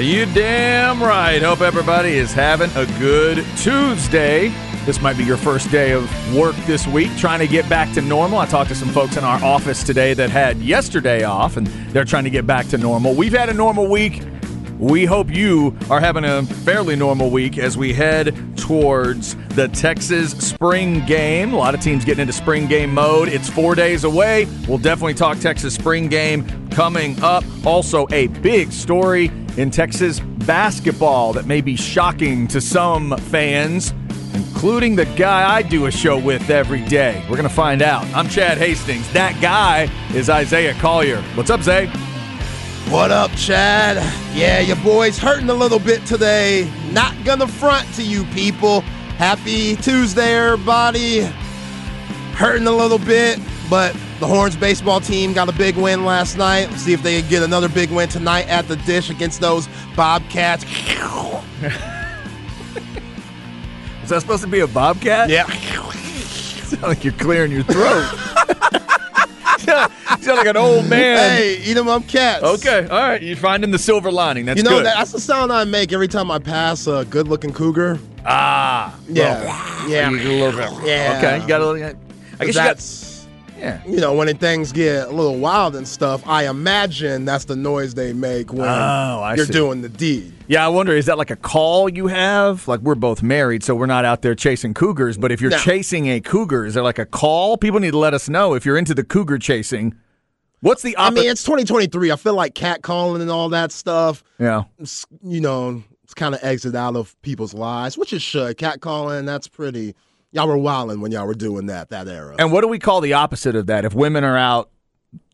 You damn right. Hope everybody is having a good Tuesday. This might be your first day of work this week, trying to get back to normal. I talked to some folks in our office today that had yesterday off, and they're trying to get back to normal. We've had a normal week. We hope you are having a fairly normal week as we head towards the Texas spring game. A lot of teams getting into spring game mode. It's four days away. We'll definitely talk Texas spring game coming up. Also, a big story in Texas basketball that may be shocking to some fans, including the guy I do a show with every day. We're going to find out. I'm Chad Hastings. That guy is Isaiah Collier. What's up, Zay? What up, Chad? Yeah, your boy's hurting a little bit today. Not gonna front to you people. Happy Tuesday, everybody. Hurting a little bit, but the Horns baseball team got a big win last night. see if they can get another big win tonight at the dish against those Bobcats. Is that supposed to be a bobcat? Yeah. sound like you're clearing your throat. sound like an old man. Hey, eat 'em up cats. Okay, all right. You're finding the silver lining. That's good. You know, good. that, that's the sound I make every time I pass a good looking cougar. ah, Yeah. Yeah. you get a little bit. Yeah. Okay, you got a little. I guess you got. Yeah. you know, when things get a little wild and stuff, I imagine that's the noise they make when Oh, you're see. doing the deed. Yeah, I wonder is that like a call you have? Like we're both married, so we're not out there chasing cougars. But if you're No. chasing a cougar, is there like a call? People need to let us know if you're into the cougar chasing. What's the I mean, it's 2023. I feel like catcalling and all that stuff, yeah. you know, it's kind of exit out of people's lives, which it should. Catcalling, that's pretty. Y'all were wilding when y'all were doing that that era. And what do we call the opposite of that? If women are out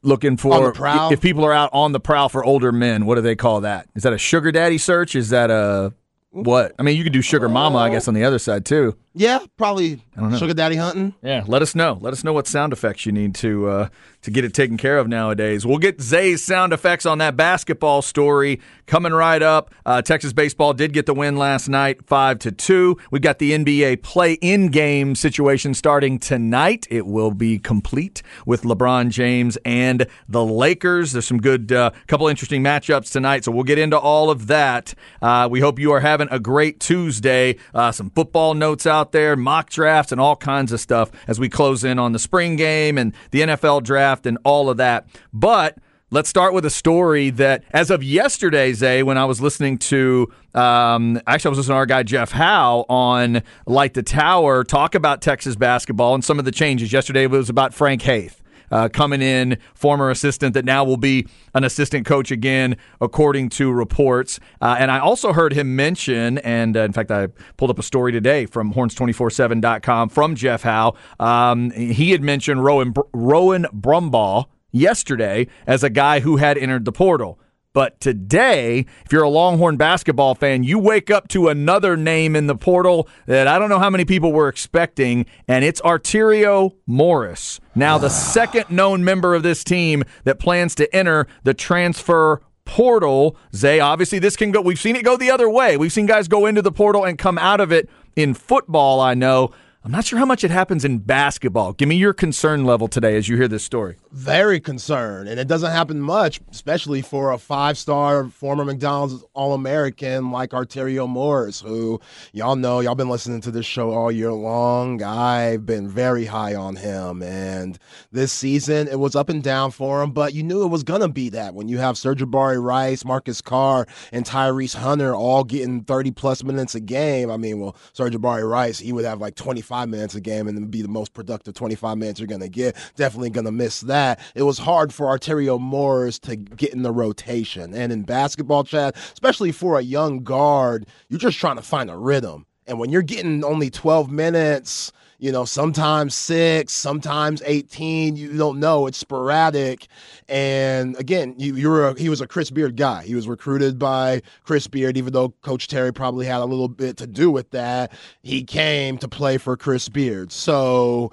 looking for, On the prowl? if people are out on the prowl for older men, what do they call that? Is that a sugar daddy search? Is that a what? I mean, you could do sugar mama, I guess, on the other side too. Yeah, probably don't know. sugar daddy hunting. Yeah, let us know. Let us know what sound effects you need to uh, to get it taken care of nowadays. We'll get Zay's sound effects on that basketball story coming right up. Uh, Texas baseball did get the win last night, five to two. We've got the NBA play-in game situation starting tonight. It will be complete with LeBron James and the Lakers. There's some good, uh, couple interesting matchups tonight, so we'll get into all of that. Uh, we hope you are having a great Tuesday. Uh, some football notes out there, mock drafts, and all kinds of stuff as we close in on the spring game and the NFL draft and all of that. But Let's start with a story that, as of yesterday, Zay, when I was listening to, um, actually, I was listening to our guy Jeff Howe on Light the Tower talk about Texas basketball and some of the changes. Yesterday it was about Frank Haith. Uh, coming in, former assistant that now will be an assistant coach again, according to reports. Uh, and I also heard him mention, and uh, in fact, I pulled up a story today from horns247.com from Jeff Howe. Um, he had mentioned Rowan, Rowan Brumbaugh yesterday as a guy who had entered the portal. But today, if you're a Longhorn basketball fan, you wake up to another name in the portal that I don't know how many people were expecting, and it's Arterio Morris. Now, the second known member of this team that plans to enter the transfer portal. Zay, obviously, this can go, we've seen it go the other way. We've seen guys go into the portal and come out of it in football, I know. I'm not sure how much it happens in basketball. Give me your concern level today as you hear this story. Very concerned, and it doesn't happen much, especially for a five-star former McDonald's All-American like Arterio Morris, who y'all know y'all been listening to this show all year long. I've been very high on him, and this season it was up and down for him, but you knew it was gonna be that when you have Sir'Jabari Rice, Marcus Carr, and Tyrese Hunter all getting 30 plus minutes a game. I mean, well, Sir'Jabari Rice he would have like 25 25 minutes a game and be the most productive 25 minutes you're going to get. Definitely going to miss that. It was hard for Arterio Morris to get in the rotation. And in basketball, Chad, especially for a young guard, you're just trying to find a rhythm. And when you're getting only 12 minutes, you know, sometimes six, sometimes 18. You don't know. It's sporadic. And again, you, you're a, he was a Chris Beard guy. He was recruited by Chris Beard, even though Coach Terry probably had a little bit to do with that. He came to play for Chris Beard. So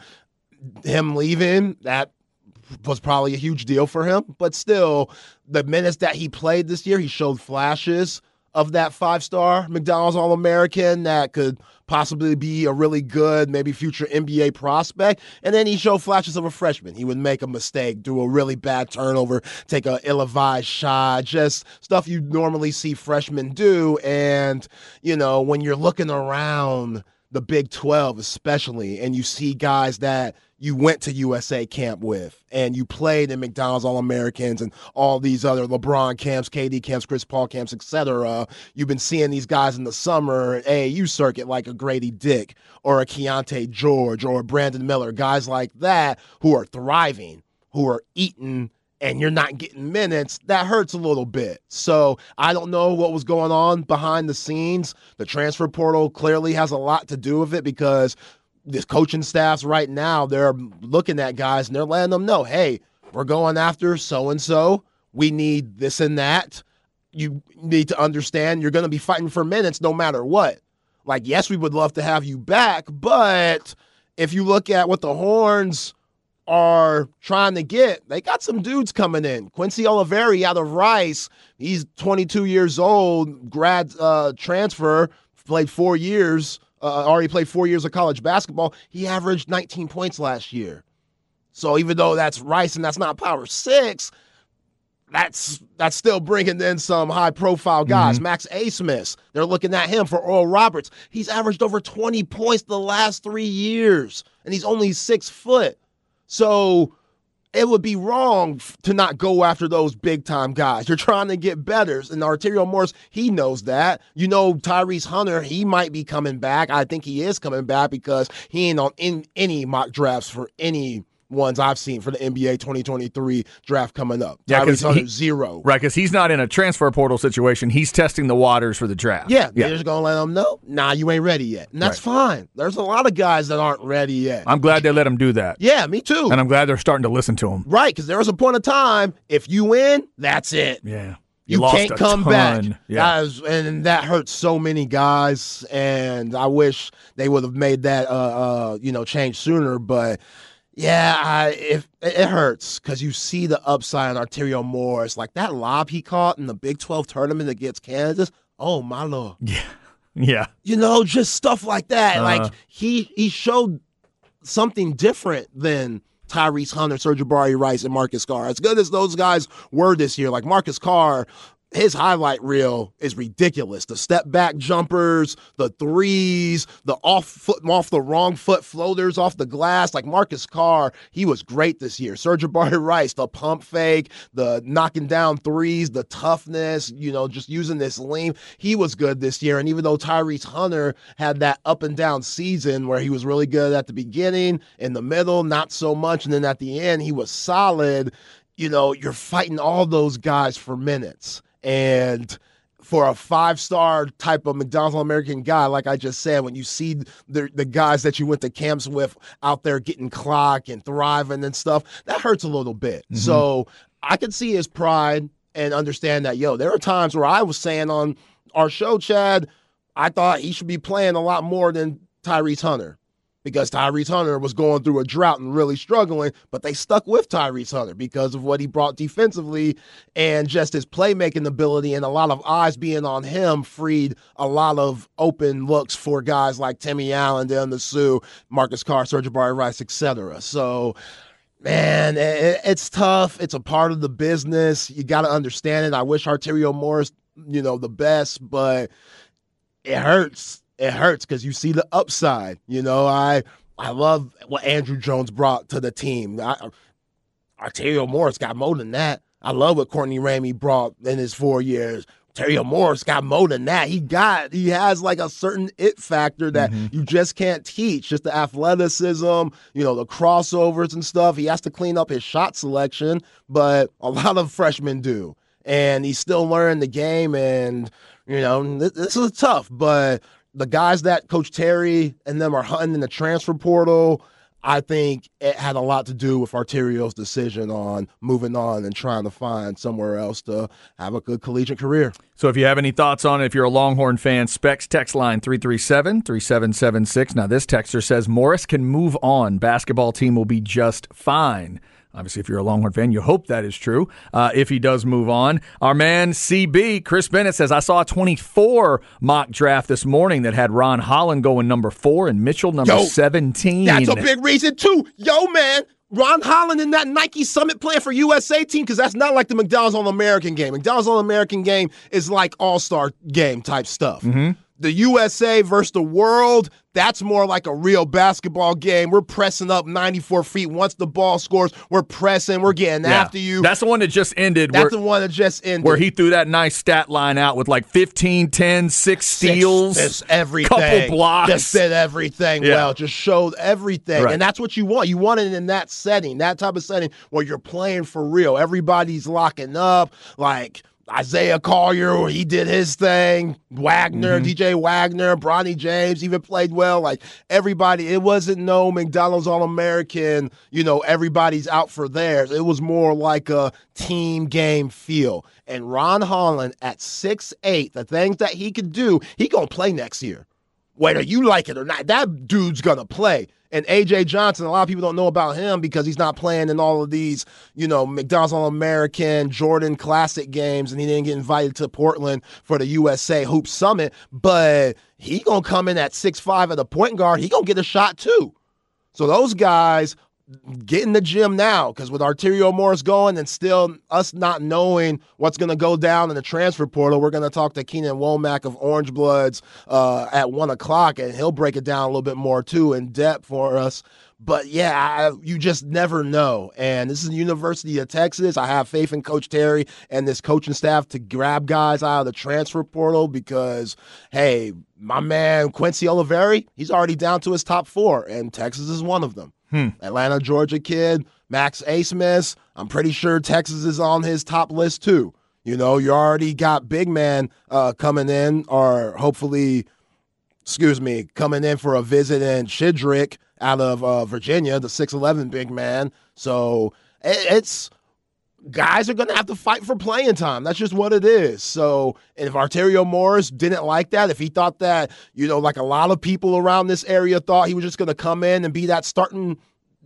him leaving, that was probably a huge deal for him. But still, the minutes that he played this year, he showed flashes of that five star McDonald's All American that could possibly be a really good, maybe future NBA prospect. And then he showed flashes of a freshman. He would make a mistake, do a really bad turnover, take a ill-advised shot, just stuff you normally see freshmen do. And, you know, when you're looking around the Big 12, especially, and you see guys that you went to USA camp with and you played in McDonald's All Americans and all these other LeBron camps, KD camps, Chris Paul camps, etc. You've been seeing these guys in the summer AAU circuit like a Grady Dick or a Keyonte George or a Brandon Miller, guys like that who are thriving, who are eating and you're not getting minutes, that hurts a little bit. So I don't know what was going on behind the scenes. The transfer portal clearly has a lot to do with it because this coaching staffs right now, they're looking at guys and they're letting them know, hey, we're going after so and so. We need this and that. You need to understand you're going to be fighting for minutes no matter what. Like, yes, we would love to have you back, but if you look at what the Horns are trying to get, they got some dudes coming in. Quincy Olivari out of Rice, he's 22 years old, grad uh, transfer, played four years uh, already played four years of college basketball. He averaged 19 points last year. So even though that's Rice and that's not Power Six, that's that's still bringing in some high profile guys. Mm-hmm. Max Abmas, they're looking at him for Oral Roberts. He's averaged over 20 points the last three years, and he's only six foot. So it would be wrong to not go after those big time guys. You're trying to get better. And Arterio Morris, he knows that. You know, Tyrese Hunter, he might be coming back. I think he is coming back because he ain't on in any mock drafts for any ones I've seen for the NBA 2023 draft coming up. Yeah, because zero. Right, because he's not in a transfer portal situation. He's testing the waters for the draft. Yeah, they're just gonna let him know. Nah, you ain't ready yet, and that's right. fine. There's a lot of guys that aren't ready yet. I'm glad they let him do that. Yeah, me too. And I'm glad they're starting to listen to him. Right, because there was a point of time if you win, that's it. Yeah. You, you can't come ton. back. Yeah. And that hurts so many guys. And I wish they would have made that, uh, uh, you know, change sooner. But yeah, I, if it hurts because you see the upside on Arterio Morris, like that lob he caught in the Big Twelve tournament against Kansas. Oh my lord! Yeah, yeah. You know, just stuff like that. Uh, like he he showed something different than Tyrese Hunter, Serge Sir'Jabari Rice, and Marcus Carr. As good as those guys were this year, like Marcus Carr his highlight reel is ridiculous. The step back jumpers, the threes, the off foot off the wrong foot floaters off the glass. Like Marcus Carr, he was great this year. Sir'Jabari Rice, the pump fake, the knocking down threes, the toughness, you know, just using this lean. He was good this year. And even though Tyrese Hunter had that up and down season where he was really good at the beginning, in the middle, not so much, and then at the end, he was solid. You know, you're fighting all those guys for minutes. And for a five star type of McDonald's All American guy, like I just said, when you see the, the guys that you went to camps with out there getting clock and thriving and stuff, that hurts a little bit. Mm-hmm. So I can see his pride and understand that, yo, there are times where I was saying on our show, Chad, I thought he should be playing a lot more than Tyrese Hunter because Tyrese Hunter was going through a drought and really struggling, but they stuck with Tyrese Hunter because of what he brought defensively and just his playmaking ability and a lot of eyes being on him freed a lot of open looks for guys like Timmy Allen, Dylan Disu, Marcus Carr, Sir'Jabari Rice, etc. So man, it's tough. It's a part of the business. You got to understand it. I wish Arterio Morris, you know, the best, but it hurts it hurts because you see the upside. You know, I I love what Andrew Jones brought to the team. I, Arterio Morris got more than that. I love what Courtney Ramey brought in his four years. Arterio Morris got more than that. He got he has like a certain it factor that Mm-hmm. you just can't teach. Just the athleticism, you know, the crossovers and stuff. He has to clean up his shot selection, but a lot of freshmen do. And he's still learning the game and you know, this, this is tough, but the guys that Coach Terry and them are hunting in the transfer portal, I think it had a lot to do with Arterio's decision on moving on and trying to find somewhere else to have a good collegiate career. So if you have any thoughts on it, if you're a Longhorn fan, Specs text line 337 3776. Now, this texter says Morris can move on. Basketball team will be just fine. Obviously, if you're a Longhorn fan, you hope that is true. Uh, if he does move on, our man CB Chris Bennett says I saw a 24 mock draft this morning that had Ron Holland going number four and Mitchell number Yo, 17. That's a big reason too. Yo, man, Ron Holland in that Nike Summit plan for USA team because that's not like the McDonald's All American game. McDonald's All American game is like All Star game type stuff. The USA versus the world, that's more like a real basketball game. We're pressing up 94 feet. Once the ball scores, we're pressing, we're getting Yeah. after you. That's the one that just ended. That's where, the one that just ended. where he threw that nice stat line out with like 15, 10, 6 steals, Just everything. couple blocks. Just did everything Yeah. well. Just showed everything. Right. And that's what you want. You want it in that setting, that type of setting where you're playing for real. Everybody's locking up. Like Isaiah Collier, he did his thing. Wagner, mm-hmm. DJ Wagner, Bronny James even played well. Like everybody, it wasn't no McDonald's All American, you know, everybody's out for theirs. It was more like a team game feel. And Ron Holland at six eight, the things that he could do, he gonna play next year. Whether you like it or not, that dude's gonna play. And AJ Johnson, a lot of people don't know about him because he's not playing in all of these, you know, McDonald's All American, Jordan Classic games, and he didn't get invited to Portland for the USA Hoop Summit. But he gonna come in at six five at the point guard. He gonna get a shot too. So those guys get in the gym now because with Arterio Morris going and still us not knowing what's going to go down in the transfer portal, we're going to talk to Keenan Womack of Orange Bloods uh, at one o'clock, and he'll break it down a little bit more too in depth for us. But yeah, I, you just never know. And this is the University of Texas. I have faith in Coach Terry and this coaching staff to grab guys out of the transfer portal because, hey, my man Quincy Olivari, he's already down to his top four, and Texas is one of them. Atlanta, Georgia kid, Max Abmas. I'm pretty sure Texas is on his top list too. You know, you already got big man uh, coming in, or hopefully, excuse me, coming in for a visit in Shedrick out of uh, Virginia, the 6'11 big man. So it, it's guys are going to have to fight for playing time. That's just what it is. So, if Arterio Morris didn't like that, if he thought that, you know, like a lot of people around this area thought he was just going to come in and be that starting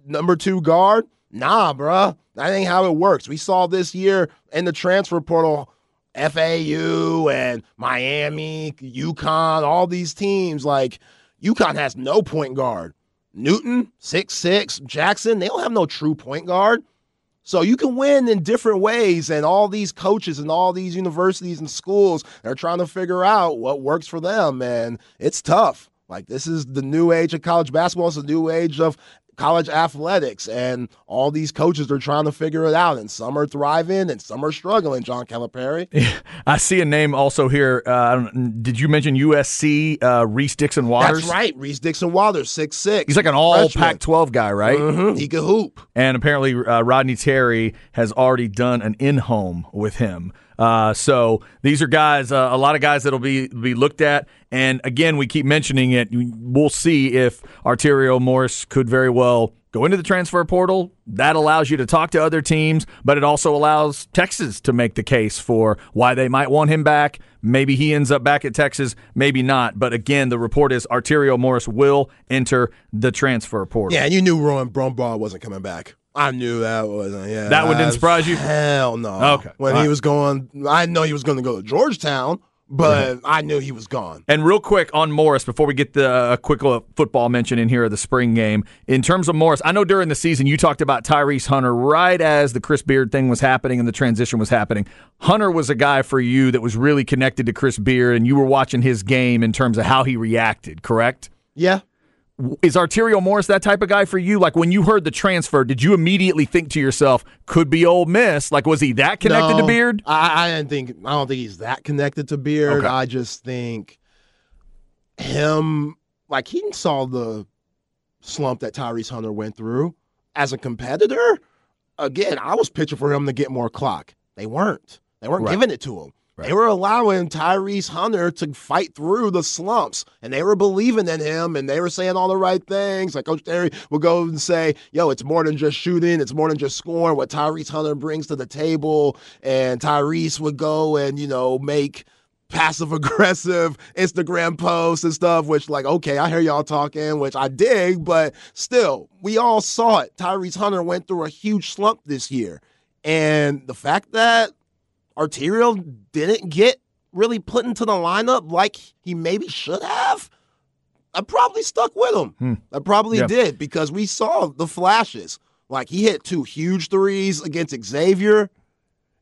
number two guard, nah, bruh. That ain't how it works. We saw this year in the transfer portal. FAU and Miami, UConn, all these teams, like UConn has no point guard. Newton, six six, Jackson, they don't have no true point guard. So you can win in different ways, and all these coaches and all these universities and schools are trying to figure out what works for them, and it's tough. Like this is the new age of college basketball. It's the new age of college athletics, and all these coaches are trying to figure it out. And some are thriving, and some are struggling. John Calipari. I see a name also here. Uh, did you mention USC uh, Reese Dixon Waters? That's right. Reese Dixon Waters, six six. He's like an all Pac 12 guy, right? hmm He can hoop. And apparently, uh, Rodney Terry has already done an in home with him. Uh, so these are guys, uh, a lot of guys that'll be be looked at. And again, we keep mentioning it. We'll see if Arterio Morris could very well go into the transfer portal. That allows you to talk to other teams, but it also allows Texas to make the case for why they might want him back. Maybe he ends up back at Texas, maybe not. But again, the report is Arterio Morris will enter the transfer portal. Yeah, and you knew Rowan Brumbaugh wasn't coming back. I knew that wasn't. Yeah, That one didn't surprise you? Hell no. Okay. When All he right. was going, I know he was going to go to Georgetown, but I knew he was gone. And real quick on Morris, before we get the uh, quick football mention in here of the spring game, in terms of Morris, I know during the season you talked about Tyrese Hunter right as the Chris Beard thing was happening and the transition was happening. Hunter was a guy for you that was really connected to Chris Beard, and you were watching his game in terms of how he reacted, correct? Yeah. Is Arterio Morris that type of guy for you? Like when you heard the transfer, did you immediately think to yourself, could be Ole Miss? Like was he that connected No, to Beard? I, I didn't think. I don't think he's that connected to Beard. Okay. I just think him, like he saw the slump that Tyrese Hunter went through as a competitor. Again, I was pitching for him to get more clock. They weren't. They weren't Right. giving it to him. They were allowing Tyrese Hunter to fight through the slumps, and they were believing in him, and they were saying all the right things. Like Coach Terry would go and say, "Yo, it's more than just shooting; it's more than just scoring." What Tyrese Hunter brings to the table, and Tyrese would go and you know make passive aggressive Instagram posts and stuff, which like, okay, I hear y'all talking, which I dig, but still, we all saw it. Tyrese Hunter went through a huge slump this year. And the fact that Arterio didn't get really put into the lineup like he maybe should have, I probably stuck with him. Hmm. I probably Yeah. did because we saw the flashes. Like he hit two huge threes against Xavier,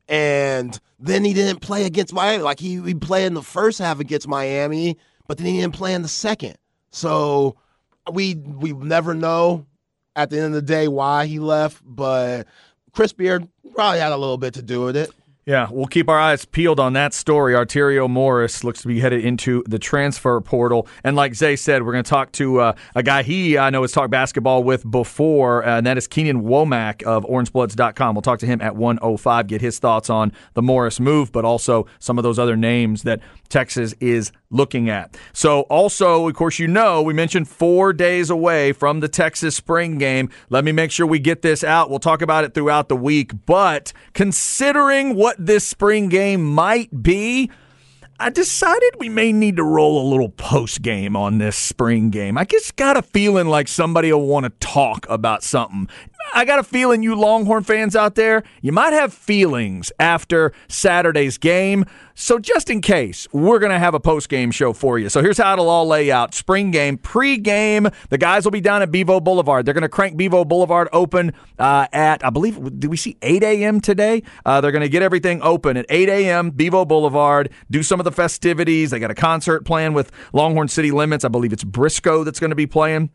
and then he didn't play against Miami. Like he, he played in the first half against Miami, but then he didn't play in the second. So we we never know at the end of the day why he left, but Chris Beard probably had a little bit to do with it. Yeah, we'll keep our eyes peeled on that story. Arterio Morris looks to be headed into the transfer portal. And like Zay said, we're going to talk to uh, a guy he I know has talked basketball with before, uh, and that is Keenan Womack of OrangeBloods.com. We'll talk to him at 105, get his thoughts on the Morris move, but also some of those other names that Texas is looking at. So, also, of course, you know, we mentioned four days away from the Texas spring game. Let me make sure we get this out. We'll talk about it throughout the week. But considering what this spring game might be, I decided we may need to roll a little post game on this spring game. I just got a feeling like somebody will want to talk about something. I got a feeling you Longhorn fans out there, you might have feelings after Saturday's game. So just in case, we're going to have a post game show for you. So here's how it'll all lay out. Spring game, pre-game, the guys will be down at Bevo Boulevard. They're going to crank Bevo Boulevard open uh, at, I believe, did we see 8 a.m. today? Uh, they're going to get everything open at 8 a.m. Bevo Boulevard, do some of the festivities. They got a concert planned with Longhorn City Limits. I believe it's Briscoe that's going to be playing.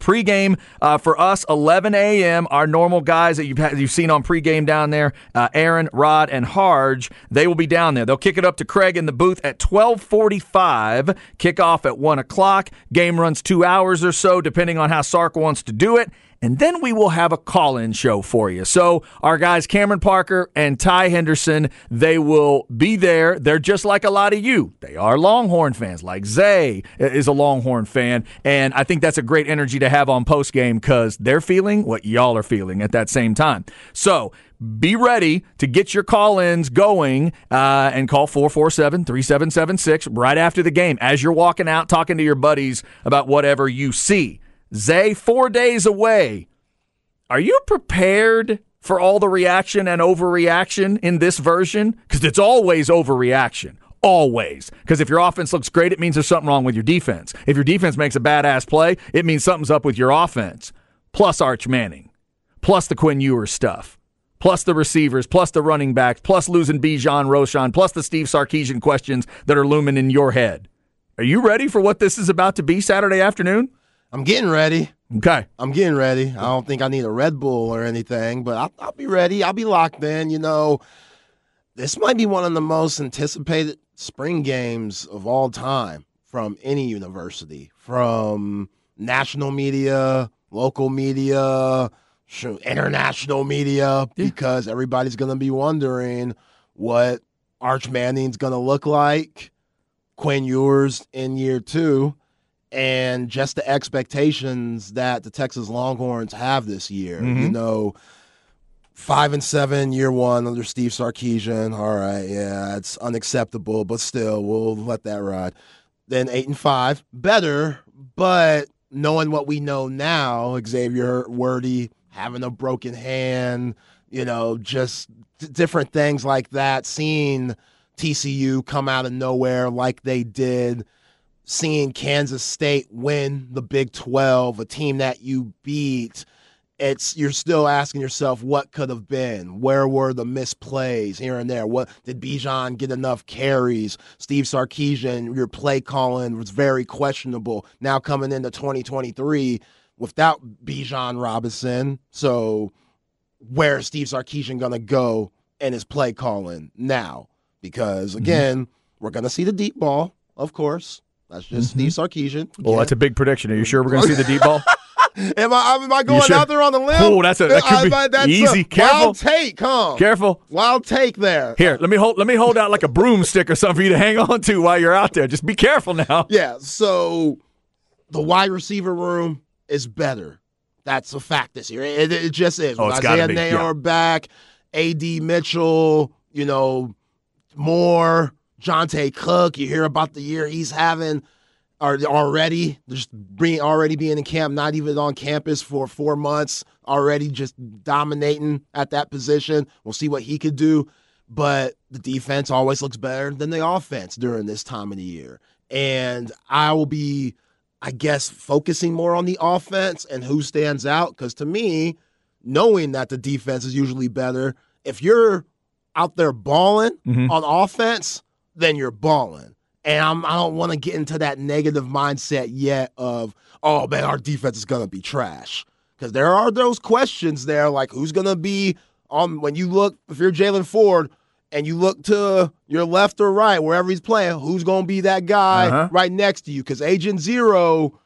Pre-game uh, for us, 11 a.m. Our normal guys that you've had, you've seen on pre-game down there, uh, Aaron, Rod, and Harge, they will be down there. They'll kick it up to Craig in the booth at 12:45. Kickoff at one o'clock. Game runs two hours or so, depending on how Sark wants to do it. And then we will have a call-in show for you. So our guys Cameron Parker and Ty Henderson, they will be there. They're just like a lot of you. They are Longhorn fans. Like Zay is a Longhorn fan, and I think that's a great energy to have on post game because they're feeling what y'all are feeling at that same time. So be ready to get your call ins going uh, and call 447 3776 right after the game as you're walking out talking to your buddies about whatever you see. Zay, four days away. Are you prepared for all the reaction and overreaction in this version? Because it's always overreaction. Always. Because if your offense looks great, it means there's something wrong with your defense. If your defense makes a badass play, it means something's up with your offense. Plus Arch Manning. Plus the Quinn Ewers stuff. Plus the receivers, plus the running backs, plus losing Bijan Robinson, plus the Steve Sarkisian questions that are looming in your head. Are you ready for what this is about to be Saturday afternoon? I'm getting ready. Okay. I'm getting ready. I don't think I need a Red Bull or anything, but I'll, I'll be ready. I'll be locked in. You know, this might be one of the most anticipated spring games of all time from any university, from national media, local media, shoot, international media, because everybody's going to be wondering what Arch Manning's going to look like, Quinn Ewers in year two and just the expectations that the Texas Longhorns have this year. You mm-hmm. know, five and seven year one under Steve Sarkisian. All right, yeah, it's unacceptable, but still, we'll let that ride. Then eight and five, better, but knowing what we know now, Xavier Worthy having a broken hand, you know, just d- different things like that. Seeing TCU come out of nowhere like they did seeing Kansas State win the Big 12, a team that you beat it's you're still asking yourself what could have been. Where were the misplays here and there? What did Bijan get enough carries? Steve Sarkisian, your play calling was very questionable. Now coming into 2023 without Bijan Robinson, so where's Steve Sarkisian gonna go in his play calling now? Because Mm-hmm. again, we're gonna see the deep ball, of course. That's just Mm-hmm. Steve Sarkisian. Well, Again. that's a big prediction. Are you sure we're going to see the deep ball? Am I am I going out there on the limb? Oh, that's a- that could be I- that's easy. A Careful. Wild take, huh? Careful. Wild take there. Here, let me hold. Let me hold out like a broomstick or something for you to hang on to while you're out there. Just be careful now. Yeah. So the wide receiver room is better. That's a fact this year. It, it just is. Oh, With it's gotta Isaiah be, Neyor yeah. back, A.D. Mitchell, you know, more Johntay Cook. You hear about the year he's having. Are already just being already being in camp, not even on campus for four months, already just dominating at that position. We'll see what he could do, but the defense always looks better than the offense during this time of the year. And I will be, I guess, focusing more on the offense and who stands out. Because to me, knowing that the defense is usually better, if you're out there balling mm-hmm. on offense, then you're balling. And I'm, I don't want to get into that negative mindset yet of, oh man, our defense is going to be trash. Because there are those questions there, like who's going to be on when you look, if you're Jaylan Ford and you look to your left or right, wherever he's playing, who's going to be that guy Uh-huh. right next to you? Because Agent Zero,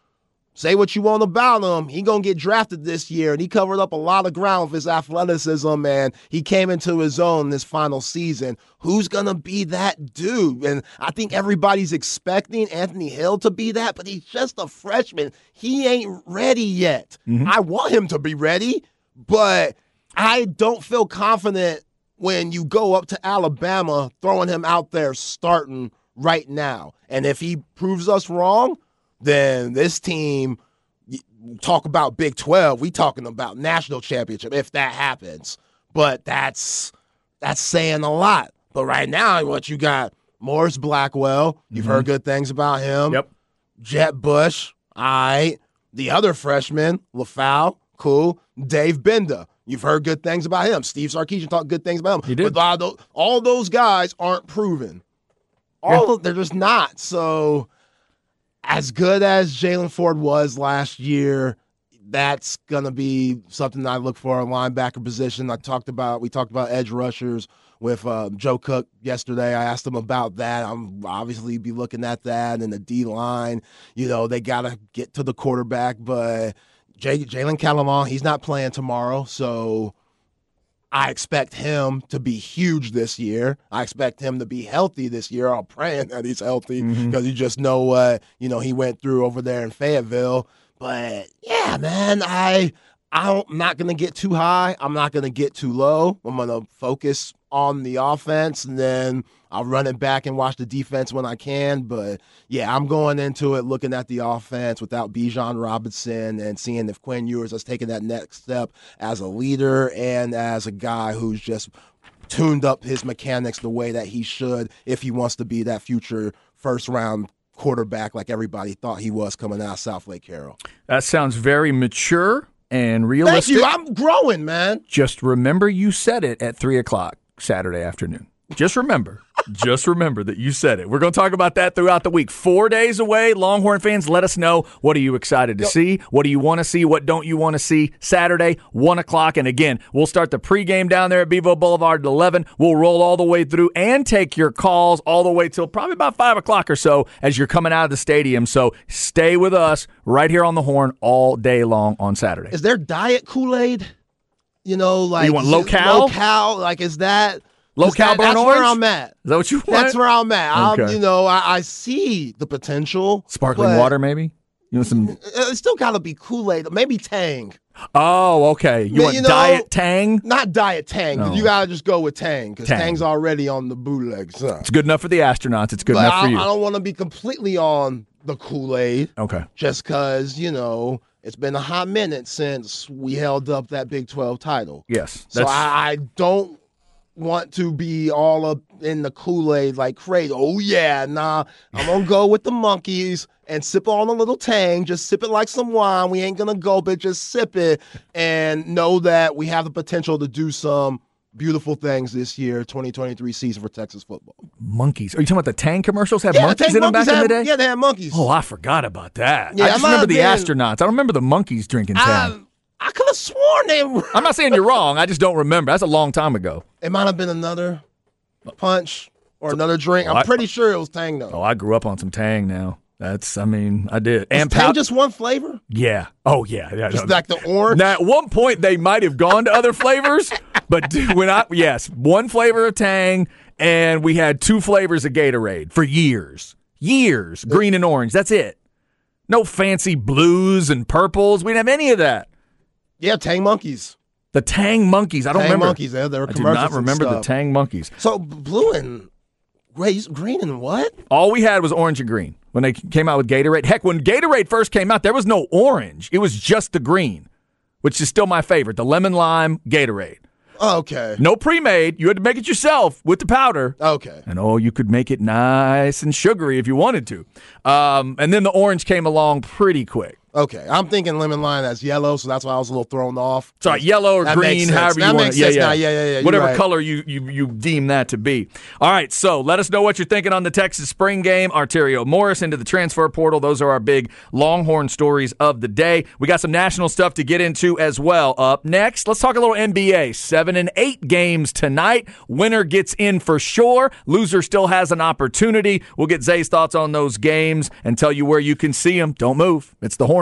say what you want about him, he gonna get drafted this year, and he covered up a lot of ground with his athleticism, and he came into his own this final season. Who's gonna be that dude? And I think everybody's expecting Anthony Hill to be that, but he's just a freshman. He ain't ready yet. Mm-hmm. I want him to be ready, but I don't feel confident when you go up to Alabama throwing him out there starting right now. And if he proves us wrong, then this team talk about Big 12, we talking about national championship if that happens. But that's that's saying a lot. But right now what you got Morice Blackwell, you've heard mm-hmm. good things about him. Yep. Jett Bush, all right. The other freshman, Lefau, cool. Dave Gbenda, you've heard good things about him. Steve Sarkisian talked good things about him. He did. But all those, all those guys aren't proven. All they're just not. So as good as Jaylan Ford was last year, that's gonna be something I look for in linebacker position. I talked about we talked about edge rushers with uh, Joe Cook yesterday. I asked him about that. I'm obviously be looking at that and the D line. You know they gotta get to the quarterback, but Jalen Catalon he's not playing tomorrow, so I expect him to be huge this year. I expect him to be healthy this year. I'm praying that he's healthy mm-hmm. because you just know what you know he went through over there in Fayetteville. But yeah, man, I I'm not gonna get too high. I'm not gonna get too low. I'm gonna focus on the offense, and then I'll run it back and watch the defense when I can. But yeah, I'm going into it looking at the offense without Bijan Robinson and seeing if Quinn Ewers has taken that next step as a leader and as a guy who's just tuned up his mechanics the way that he should if he wants to be that future first round quarterback like everybody thought he was coming out of Southlake Carroll. That sounds very mature and realistic. Thank you. I'm growing, man. Just remember you said it at three o'clock Saturday afternoon. Just remember. Just remember that you said it. We're going to talk about that throughout the week. Four days away. Longhorn fans, let us know. What are you excited to see? What do you want to see? What don't you want to see? Saturday, one o'clock. And again, we'll start the pregame down there at Bevo Boulevard at 11. We'll roll all the way through and take your calls all the way till probably about five o'clock or so as you're coming out of the stadium. So stay with us right here on the horn all day long on Saturday. Is there diet Kool Aid? You know, like you want low-cal? Low-cal, like is that Low is cal that- burn That's orange? where I'm at. Is that what you want? That's where I'm at. I'm, you know, I, I see the potential. Sparkling water, maybe? You want some? uh, It's still got to be Kool Aid, maybe Tang. Oh, okay. You want you know- diet tang? Not diet Tang. You gotta just go with Tang because Tang. Tang's already on the bootleg. So. It's good enough for the astronauts. It's good But enough I, for you. I don't want to be completely on the Kool Aid okay. just because you know it's been a hot minute since we held up that Big Twelve title. Yes. So I, I don't want to be all up in the Kool Aid like crazy. Oh yeah, nah. I'm gonna go with the monkeys and sip on a little tang. Just sip it like some wine. We ain't gonna gulp it. Just sip it and know that we have the potential to do some beautiful things this year, 2023 season for Texas football. Monkeys. Are you talking about the Tang commercials? Have Yeah, monkeys in them back monkeys in the day? Yeah, they had monkeys. Oh, I forgot about that. Yeah, I just remember the been- astronauts. I don't remember the monkeys drinking Tang. I, I could have sworn they were. I'm not saying you're wrong. I just don't remember. That's a long time ago. It might have been another punch or another drink. Oh, I'm I- pretty sure it was Tang though. Oh, I grew up on some Tang now. That's, I mean, I did. Is And Tang pow- just one flavor? yeah. Oh, yeah. yeah. Just like the orange? Now, at one point, they might have gone to other flavors, but dude, when I yes, one flavor of Tang, and we had two flavors of Gatorade for years, years, green and orange. That's it. No fancy blues and purples. We didn't have any of that. Yeah, Tang monkeys. The Tang monkeys. I don't Tang remember. monkeys. They, they were I do not remember the. Tang monkeys. So blue and gray, green and what? All we had was orange and green when they came out with Gatorade. Heck, when Gatorade first came out, there was no orange. It was just the green, which is still my favorite. The lemon lime Gatorade. Oh, okay. No pre-made. You had to make it yourself with the powder. Okay. And oh, you could make it nice and sugary if you wanted to. Um, and then the orange came along pretty quick. Okay. I'm thinking lemon lime that's yellow, so that's why I was a little thrown off. Sorry, yellow or That green, however That you want makes it. Yeah, yeah. now. Yeah, yeah, yeah. Whatever right. color you, you you deem that to be. All right, so let us know what you're thinking on the Texas spring game. Arterio Morris into the transfer portal. Those are our big Longhorn stories of the day. We got some national stuff to get into as well. Up next, let's talk a little NBA. Seven and eight games tonight. Winner gets in for sure. Loser still has an opportunity. We'll get Zay's thoughts on those games and tell you where you can see them. Don't move. It's the horn.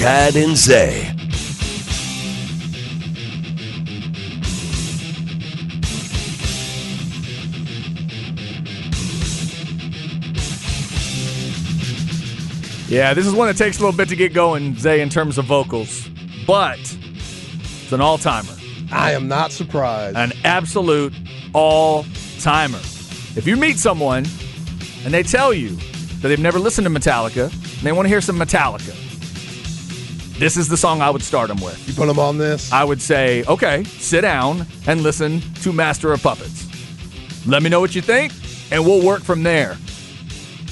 Chad and Zay. Yeah, this is one that takes a little bit to get going, Zay, in terms of vocals, but it's an all timer, I am not surprised. an absolute all timer. If you meet someone and they tell you that they've never listened to Metallica and they want to hear some Metallica, this is the song I would start them with. you put them on this? I would say, okay, sit down and listen to Master of Puppets. Let me know what you think, and we'll work from there.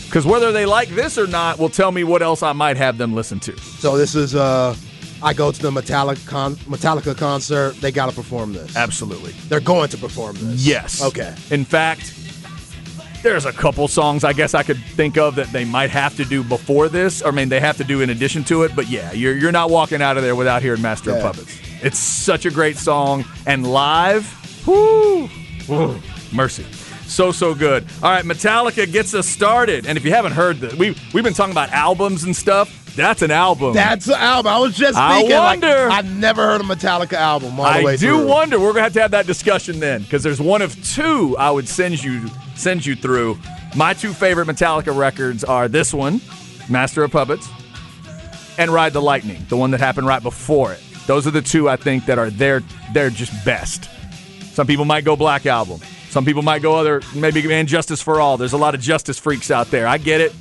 Because whether they like this or not will tell me what else I might have them listen to. So this is uh I go to the Metallica con- Metallica concert, they got to perform this. Absolutely. They're going to perform this. Yes. Okay. In fact, there's a couple songs I guess I could think of that they might have to do before this. Or, I mean, they have to do in addition to it. But yeah, you're, you're not walking out of there without hearing Master of Puppets. It's such a great song. And live, whoo, whoo, mercy. So, so good. All right, Metallica gets us started. And if you haven't heard this, we, we've been talking about albums and stuff. That's an album. That's an album. I was just I thinking. like, wonder- I've never heard a Metallica album all the way I do through. wonder. We're gonna have to have that discussion then, because there's one of two I would send you send you through. My two favorite Metallica records are this one, Master of Puppets, and Ride the Lightning, the one that happened right before it. Those are the two I think that are they're they're just best. Some people might go Black Album. Some people might go other maybe And Justice for All. There's a lot of justice freaks out there. I get it.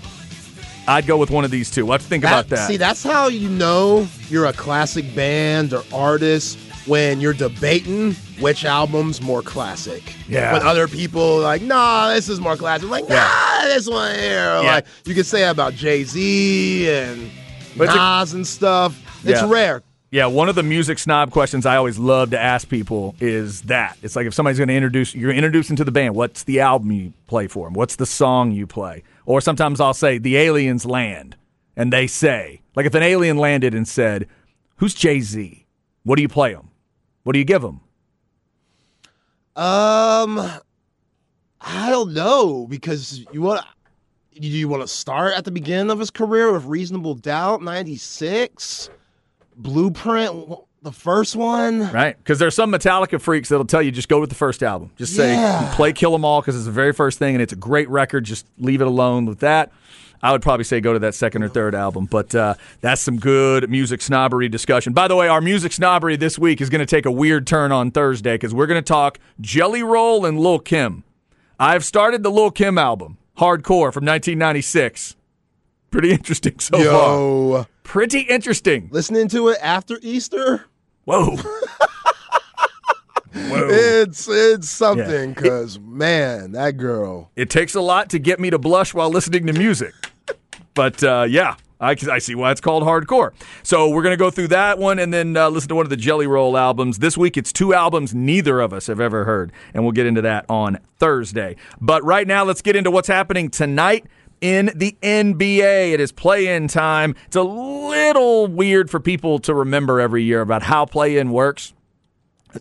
I'd go with one of these two. What think about that? See, that's how you know you're a classic band or artist when you're debating which album's more classic. Yeah. When other people like, nah, this is more classic. Like, nah, Yeah. this one here. Or Yeah. Like you can say that about Jay Z and But it's a- Nas and stuff. It's Yeah. rare. Yeah, one of the music snob questions I always love to ask people is that. It's like if somebody's going to introduce, you're introducing to the band, what's the album you play for them? What's the song you play? Or sometimes I'll say, the aliens land. And they say, like if an alien landed and said, who's Jay Z? What do you play him? What do you give him? Um, I don't know because you want. Do you want to start at the beginning of his career with Reasonable Doubt, '96, Blueprint, the first one. Right? Because there's some Metallica freaks that'll tell you just go with the first album. Just say Yeah. play Kill 'Em All because it's the very first thing and it's a great record. Just leave it alone with that. I would probably say go to that second or third album, but uh, that's some good music snobbery discussion. By the way, our music snobbery this week is going to take a weird turn on Thursday because we're going to talk Jelly Roll and Lil Kim. I've started the Lil Kim album, Hardcore from 1996. Pretty interesting so far. Yo, Pretty interesting. listening to it after Easter, Whoa. it's it's something. Cause man, that girl. It takes a lot to get me to blush while listening to music. But uh, yeah, I, I see why it's called hardcore. So we're going to go through that one and then uh, listen to one of the Jelly Roll albums. This week it's two albums neither of us have ever heard, and we'll get into that on Thursday. But right now, let's get into what's happening tonight. In the NBA, it is play in time. It's a little weird for people to remember every year about how play in works.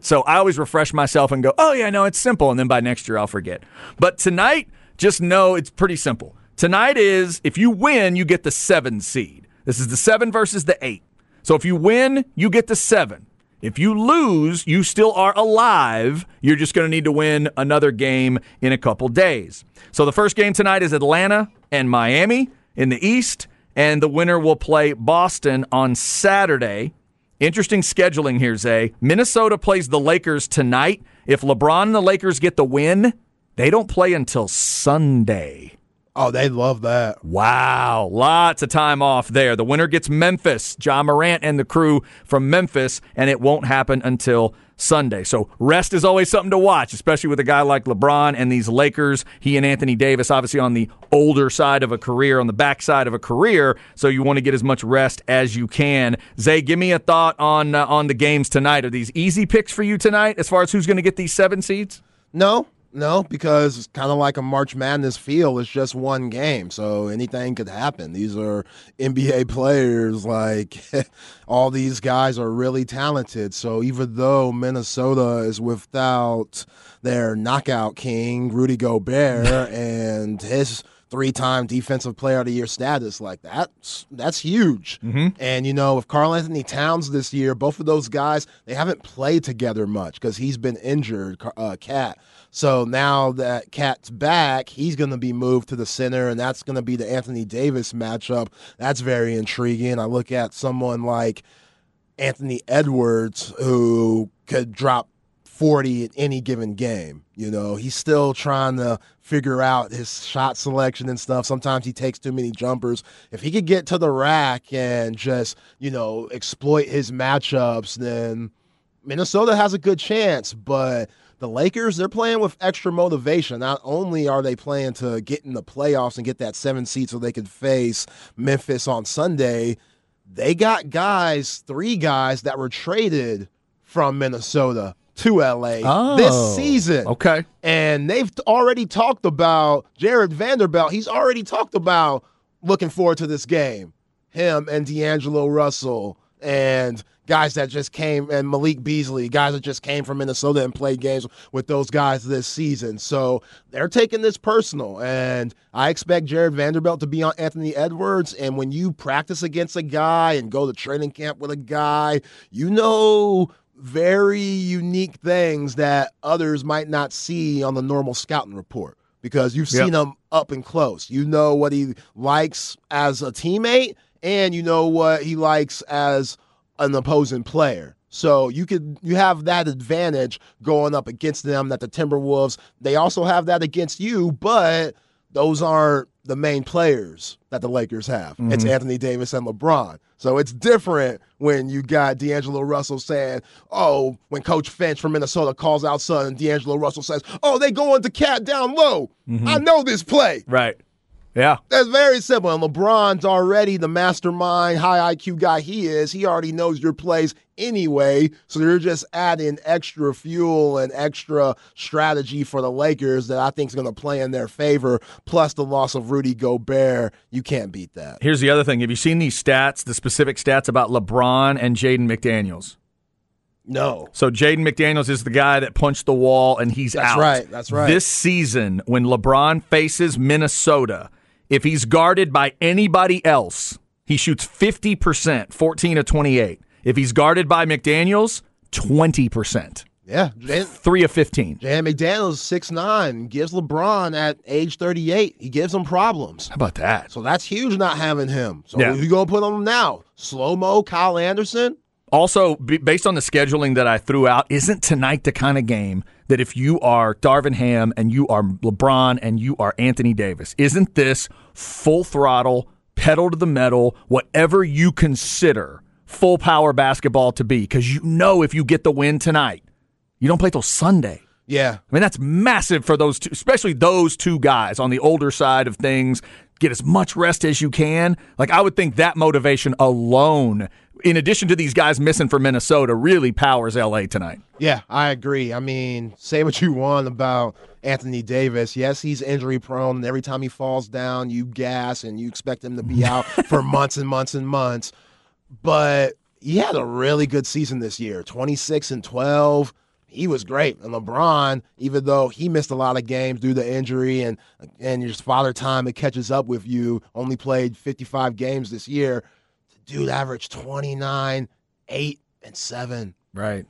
So I always refresh myself and go, oh, yeah, no, it's simple. And then by next year, I'll forget. But tonight, just know it's pretty simple. Tonight is if you win, you get the seven seed. This is the seven versus the eight. So if you win, you get the seven. If you lose, you still are alive. You're just going to need to win another game in a couple days. So the first game tonight is Atlanta and Miami in the East, and the winner will play Boston on Saturday. Interesting scheduling here, Zay. Minnesota plays the Lakers tonight. If LeBron and the Lakers get the win, they don't play until Sunday. Oh, they love that. Wow, lots of time off there. The winner gets Memphis, Ja Morant and the crew from Memphis, and it won't happen until Sunday. So rest is always something to watch, especially with a guy like LeBron and these Lakers. He and Anthony Davis, obviously on the older side of a career, on the backside of a career. So you want to get as much rest as you can. Zay, give me a thought on uh, on the games tonight. Are these easy picks for you tonight, as far as who's going to get these seven seeds? No, no, because it's kind of like a March Madness feel. It's just one game, so anything could happen. These are NBA players. Like all these guys are really talented. So even though Minnesota is without their knockout king Rudy Gobert and his three-time defensive player of the year status like that's that's huge and you know with karl anthony towns this year both of those guys they haven't played together much because he's been injured uh, cat so now that cat's back he's going to be moved to the center and that's going to be the anthony davis matchup that's very intriguing i look at someone like Anthony Edwards, who could drop 40 in any given game. You know, he's still trying to figure out his shot selection and stuff. Sometimes he takes too many jumpers. If he could get to the rack and just, you know, exploit his matchups, then Minnesota has a good chance. But the Lakers, they're playing with extra motivation. Not only are they playing to get in the playoffs and get that seven seed so they could face Memphis on Sunday, they got guys, three guys that were traded from Minnesota to LA Oh, this season. Okay. And they've already talked about Jared Vanderbilt. He's already talked about looking forward to this game. Him and D'Angelo Russell and guys that just came and Malik Beasley, guys that just came from Minnesota and played games with those guys this season. So they're taking this personal. And I expect Jared Vanderbilt to be on Anthony Edwards. And when you practice against a guy and go to training camp with a guy, you know very unique things that others might not see on the normal scouting report because you've Yep. seen him up and close. You know what he likes as a teammate and you know what he likes as an opposing player. So you could you have that advantage going up against them that the Timberwolves they also have that against you, but those aren't the main players that the Lakers have. It's mm-hmm. Anthony Davis and LeBron. So it's different when you got D'Angelo Russell saying, oh, when Coach Finch from Minnesota calls out Son, D'Angelo Russell says, oh, they going to cat down low. Mm-hmm. I know this play. Right. Yeah. That's very simple. And LeBron's already the mastermind, high IQ guy he is. He already knows your plays anyway. So you're just adding extra fuel and extra strategy for the Lakers that I think is going to play in their favor. Plus the loss of Rudy Gobert. You can't beat that. Here's the other thing. Have you seen these stats, the specific stats about LeBron and Jaden McDaniels? No. So Jaden McDaniels is the guy that punched the wall and he's That's out. That's right, that's right. This season, when LeBron faces Minnesota, if he's guarded by anybody else, he shoots 50%, 14 to 28. If he's guarded by McDaniels, 20%. Yeah, Jan, 3 of 15. Jan McDaniels six nine gives LeBron at age thirty eight. He gives him problems. How about that? So that's huge not having him. So Yeah. who you gonna put on him now? Slow mo, Kyle Anderson. Also, b- based on the scheduling that I threw out, isn't tonight the kind of game that if you are Darvin Ham and you are LeBron and you are Anthony Davis, isn't this full throttle, pedal to the metal, whatever you consider full power basketball to be? Because you know if you get the win tonight, you don't play till Sunday. Yeah, I mean, that's massive for those two, especially those two guys on the older side of things. Get as much rest as you can. Like, I would think that motivation alone, in addition to these guys missing for Minnesota, really powers LA tonight. yeah, I agree. I mean, say what you want about Anthony Davis. Yes, he's injury prone, and every time he falls down, you gas and you expect him to be out for months and months and months. But he had a really good season this year 26 and 12. He was great. And LeBron, even though he missed a lot of games due to injury and and your father time, it catches up with you, only played 55 games this year. Dude averaged 29, 8, and 7. Right.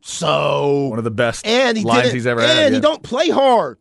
So One of the best and he lines he's ever and had. he yeah. don't play hard.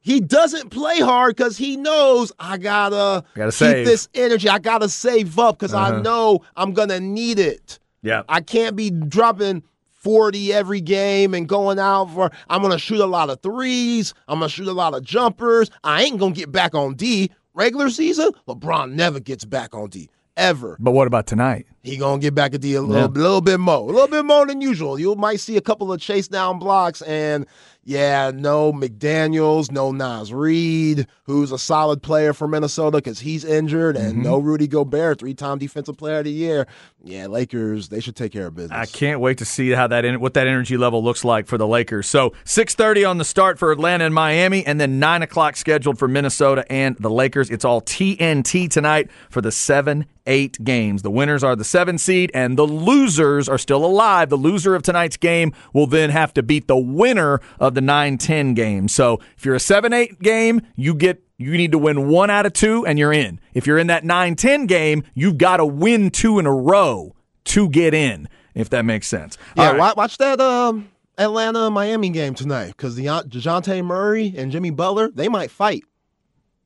He doesn't play hard because he knows I gotta, Gotta keep save. this energy. I gotta save up because Uh-huh. I know I'm gonna need it. Yeah. I can't be dropping 40 every game and going out for I'm gonna shoot a lot of threes. I'm gonna shoot a lot of jumpers. I ain't gonna get back on D. Regular season, LeBron never gets back on D. Ever. But what about tonight? He gonna get back at D a little, Yeah. little bit more, a little bit more than usual. You might see a couple of chase down blocks, and yeah, no McDaniel's, no Naz Reid, who's a solid player for Minnesota because he's injured, and mm-hmm. no Rudy Gobert, three time Defensive Player of the Year. Yeah, Lakers, they should take care of business. I can't wait to see how that what that energy level looks like for the Lakers. So six thirty on the start for Atlanta and Miami, and then nine o'clock scheduled for Minnesota and the Lakers. It's all TNT tonight for the seven eight games. The winners are the seven seed, and the losers are still alive. The loser of tonight's game will then have to beat the winner of the nine ten game. So if you're a seven eight game, you get you need to win one out of two and you're in. If you're in that 9 10 game, you've got to win two in a row to get in, if that makes sense. Yeah, right. watch that um, Atlanta Miami game tonight because the Dejounte Murray and Jimmy Butler, they might fight.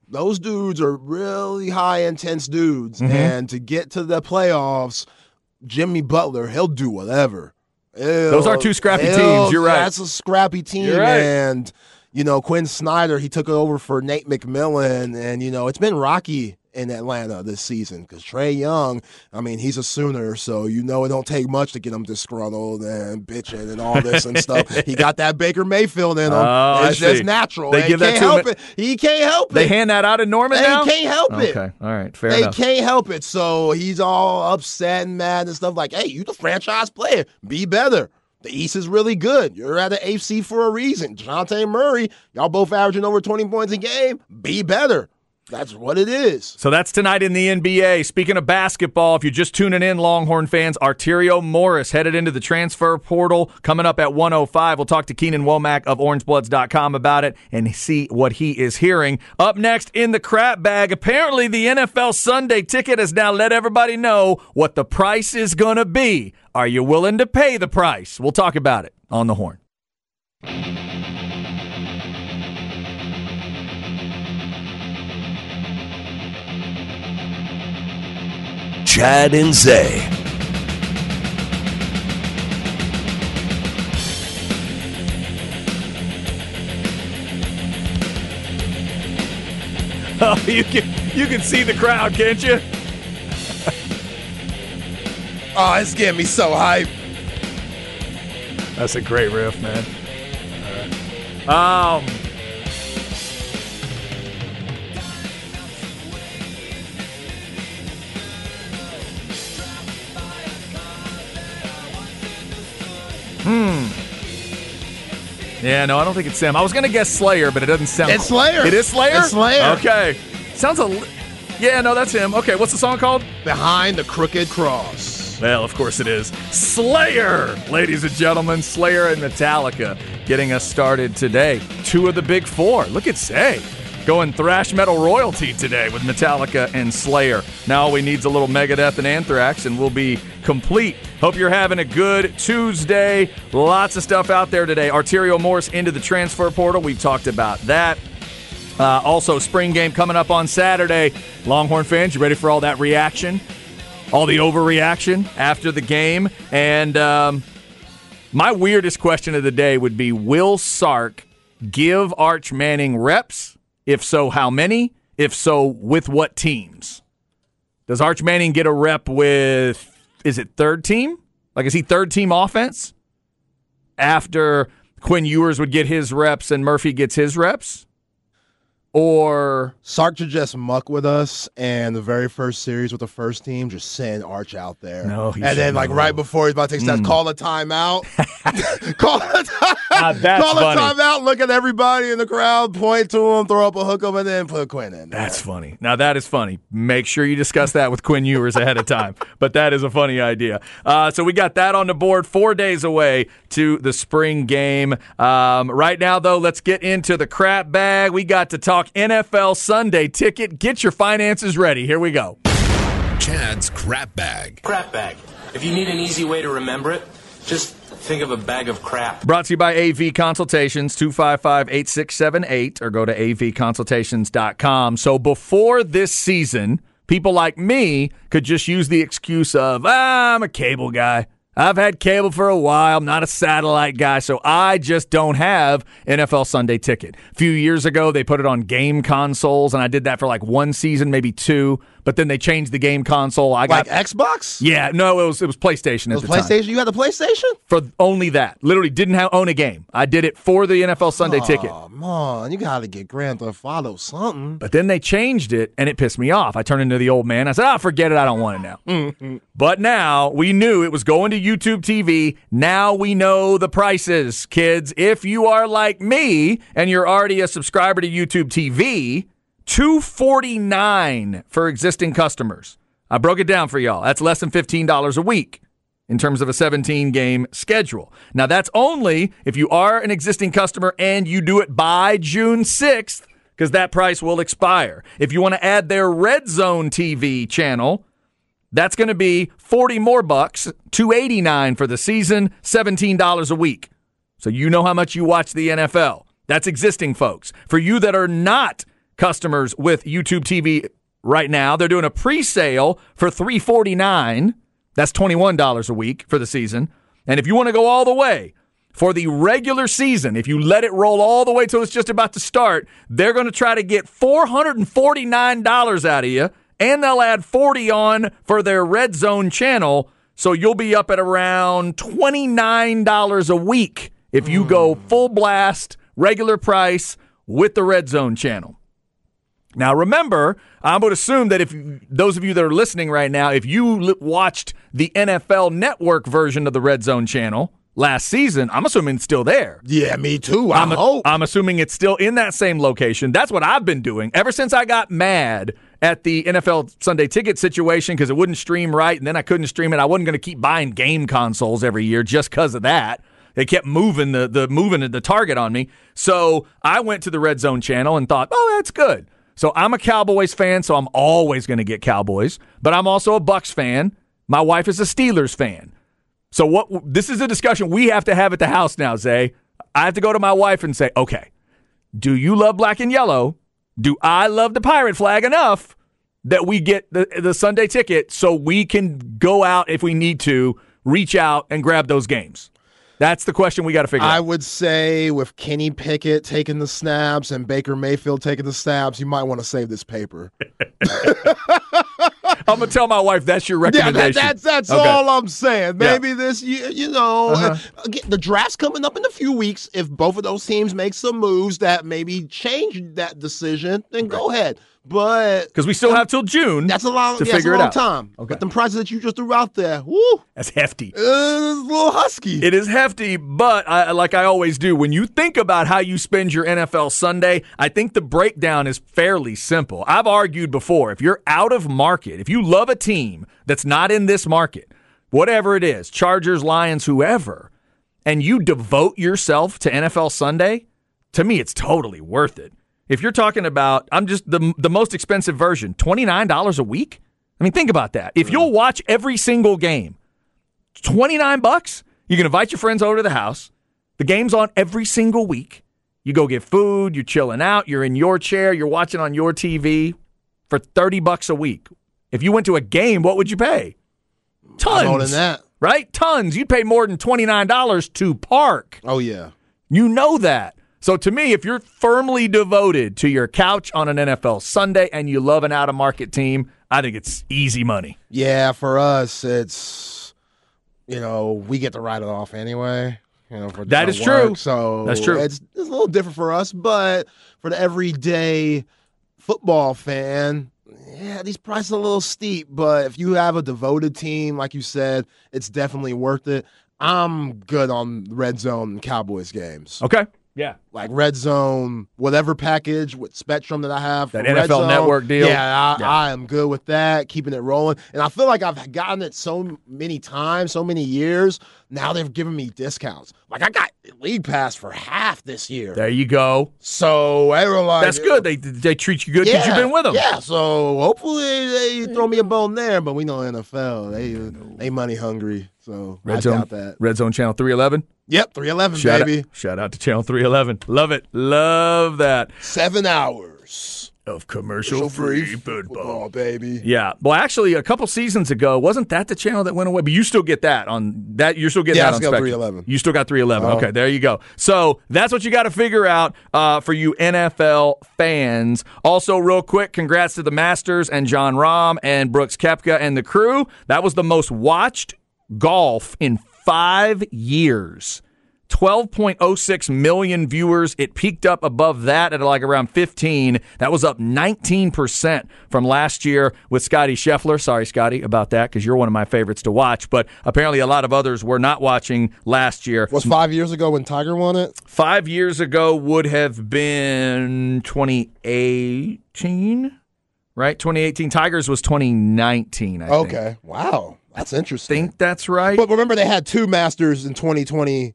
Those dudes are really high intense dudes. Mm-hmm. And to get to the playoffs, Jimmy Butler, he'll do whatever. Those are two scrappy He'll- teams. You're right. That's a scrappy team. You're right. And, you know, Quin Snyder, he took it over for Nate McMillan. And, you know, it's been rocky in Atlanta this season because Trae Young, I mean, he's a Sooner, so you know it don't take much to get him disgruntled and bitching and all this and stuff. He got that Baker Mayfield in him. Oh, it's just natural. They They give that to help at- it. He can't help They it. They hand that out in Norman They now? can't help it. Okay. All right. Fair They enough. They can't help it. So he's all upset and mad and stuff like, hey, you the franchise player. Be better. The East is really good. You're at the AFC for a reason. Jonte Murray, y'all both averaging over 20 points a game. Be better. That's what it is. So that's tonight in the NBA. Speaking of basketball, if you're just tuning in, Longhorn fans, Arterio Morris headed into the transfer portal coming up at 105. We'll talk to Keenan Womack of OrangeBloods.com about it and see what he is hearing. Up next in the crap bag, apparently the NFL Sunday ticket has now let everybody know what the price is going to be. Are you willing to pay the price? We'll talk about it on the horn. Chad and Zay. Oh, you can you can see the crowd, can't you? Oh, it's getting me so hyped. That's a great riff, man. Um, Yeah, no, I don't think it's Sam. I was gonna guess Slayer, but it doesn't sound. It's Slayer. It is Slayer. It's Slayer. Okay, sounds a. li- Yeah, no, that's him. Okay, what's the song called? Behind the crooked cross. Well, of course it is. Slayer, ladies and gentlemen. Slayer and Metallica getting us started today. Two of the big four. Look at Zay. Going thrash metal royalty today with Metallica and Slayer. Now all we need is a little Megadeth and Anthrax, and we'll be complete. Hope you're having a good Tuesday. Lots of stuff out there today. Arterio Morris into the transfer portal. We've talked about that. Uh, also, spring game coming up on Saturday. Longhorn fans, you ready for all that reaction? All the overreaction after the game? And um, my weirdest question of the day would be Will Sark give Arch Manning reps? If so, how many? If so, with what teams? Does Arch Manning get a rep with, is it third team? Like, is he third team offense? After Quinn Ewers would get his reps and Murphy gets his reps? Or Sark to just muck with us, and the very first series with the first team, just send Arch out there. No, he and then like know. right before he's about to take steps, call a timeout. call a time. That's call funny. a timeout. Look at everybody in the crowd, point to him, throw up a hook hook 'em, and then put Quinn in. That's funny. Now that is funny. Make sure you discuss that with Quinn Ewers ahead of time. But that is a funny idea. Uh, so we got that on the board. Four days away to the spring game. Um, right now, though, let's get into the crap bag. We got to talk NFL Sunday ticket. Get your finances ready. Here we go. Chad's crap bag. Crap bag. If you need an easy way to remember it, just think of a bag of crap. Brought to you by AV Consultations, 255 8678, or go to avconsultations.com. So before this season, people like me could just use the excuse of, ah, I'm a cable guy. I've had cable for a while. I'm not a satellite guy, so I just don't have NFL Sunday ticket. A few years ago, they put it on game consoles, and I did that for like one season, maybe two. But then they changed the game console. I Like got Xbox? yeah, no, it was it was PlayStation It at was the time PlayStation. You had the PlayStation? for only that. Literally didn't have, own a game. I did it for the NFL Sunday ticket. Oh, man, you got to get Grand Theft Auto something. But then they changed it and it pissed me off. I turned into the old man. I said, ah, forget it. I don't want it now. but now we knew it was going to YouTube TV. Now we know the prices, kids. If you are like me and you're already a subscriber to YouTube TV, 249 for existing customers. I broke it down for y'all. That's less than $15 a week in terms of a 17 game schedule. Now, that's only if you are an existing customer and you do it by June 6th, because that price will expire. If you want to add their Red Zone TV channel, that's going to be 40 more bucks, 289 for the season, $17 a week. So you know how much you watch the NFL. That's existing folks. For you that are not customers with YouTube TV right now, they're doing a pre-sale for 349. That's $21 a week for the season. And if you want to go all the way for the regular season, if you let it roll all the way till it's just about to start, they're going to try to get $449 out of you and they'll add 40 on for their red zone channel. So you'll be up at around $29 a week if you go hmm. full blast, regular price with the red zone channel. Now, remember, I would assume that if those of you that are listening right now, if you li- watched the NFL Network version of the Red Zone channel last season, I'm assuming it's still there. Yeah, me too. I I'm, hope. I'm assuming it's still in that same location. That's what I've been doing ever since I got mad at the NFL Sunday ticket situation because it wouldn't stream right, and then I couldn't stream it. I wasn't going to keep buying game consoles every year just because of that. They kept moving the the moving the target on me. So I went to the Red Zone channel and thought, oh, that's good. So I'm a Cowboys fan, so I'm always going to get Cowboys. But I'm also a Bucs fan. My wife is a Steelers fan. So what? This is a discussion we have to have at the house now, Zay. I have to go to my wife and say, okay, do you love black and yellow? Do I love the pirate flag enough that we get the, the Sunday ticket so we can go out if we need to, reach out and grab those games? That's the question we got to figure I out. would say with Kenny Pickett taking the snaps and Baker Mayfield taking the snaps, you might want to save this paper. I'm gonna tell my wife that's your Yeah, recommendation. that, that's that's Okay. all I'm saying. Yeah. Maybe this, you, you know, Uh-huh. uh, again, the draft's coming up in a few weeks. If both of those teams make some moves that maybe change that decision, then go ahead. But because we still have till June. that's a long, to yeah, figure a it out. time. Okay. But the prices that you just threw out there, woo, That's hefty. uh, it's a little husky. It is hefty, but I, like I always do, when you think about how you spend your NFL Sunday, I think the breakdown is fairly simple. I've argued before if you're out of market, if you love a team that's not in this market, whatever it is, Chargers, Lions, whoever, and you devote yourself to NFL Sunday, to me, it's totally worth it. If you're talking about, I'm just the the most expensive version, twenty nine dollars a week. I mean, think about that. If you'll watch every single game, twenty nine bucks. You can invite your friends over to the house. The game's on every single week. You go get food. You're chilling out. You're in your chair. You're watching on your TV for thirty bucks a week. If you went to a game, what would you pay? Tons. More than that. Right? Tons. You'd pay more than $29 to park. Oh yeah. You know that. So to me, if you're firmly devoted to your couch on an NFL Sunday and you love an out of market team, I think it's easy money. Yeah, for us, it's you know we get to write it off anyway. You know, for That our true. So That's true. It's, it's a little different for us, but for the everyday football fan, yeah, these prices are a little steep. But if you have a devoted team, like you said, it's definitely worth it. I'm good on red zone Cowboys games. Okay. Yeah. Like red zone, whatever package with Spectrum that I have, That NFL Zone, Network deal? Yeah, I, Yeah. I am good with that, keeping it rolling. And I feel like I've gotten it so many times, so many years. Now they've given me discounts. Like I got League Pass for half this year. There you go. So like, That's good. They they treat you good because you've been with them. Yeah, so hopefully they throw me a bone there, but we know NFL, they they money hungry. So I Red Zone. doubt that. Red Zone Channel 311. Yep, 311, Shout baby. Out, shout out to Channel 311. Love it. Love that. Seven hours. Of commercial free football. football, baby. Yeah. Well, actually, a couple seasons ago, wasn't that the channel that went away? But you still get that on that. You're still getting Yeah, I that on still got Spectrum. 311. You still got 311. Uh-huh. Okay, there you go. So that's what you got to figure out uh, for you NFL fans. Also, real quick, congrats to the Masters and Jon Rahm and Brooks Koepka and the crew. That was the most watched golf in five years. 12.06 million viewers. It peaked up above that at like around 15. That was up 19% from last year with Scotty Scheffler. Sorry, Scotty, about that because you're one of my favorites to watch. But apparently, a lot of others were not watching last year. Was five years ago when Tiger won it? Five years ago would have been 2018, right? 2018. Tigers was 2019, I think. Okay. Wow. That's interesting. think that's right. But remember, they had two Masters in 2020.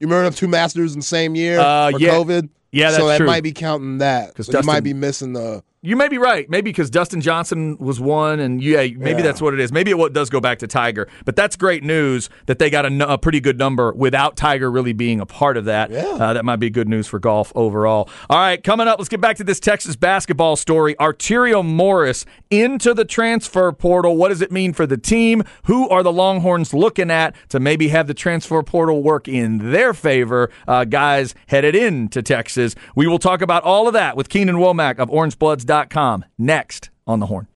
You remember two Masters in the same year Uh, for yeah. COVID? Yeah, so that true. might be counting that. 'Cause So you might be missing the. You may be right. Maybe because Dustin Johnson was one, and yeah, maybe Yeah. that's what it is. Maybe it does go back to Tiger, but that's great news that they got a pretty good number without Tiger really being a part of that. Yeah. Uh, that might be good news for golf overall. All right, coming up, let's get back to this Texas basketball story. Arterio Morris into the transfer portal. What does it mean for the team? Who are the Longhorns looking at to maybe have the transfer portal work in their favor? Uh, guys headed into Texas. We will talk about all of that with Keenan Womack of OrangeBloods.com next on the Horn.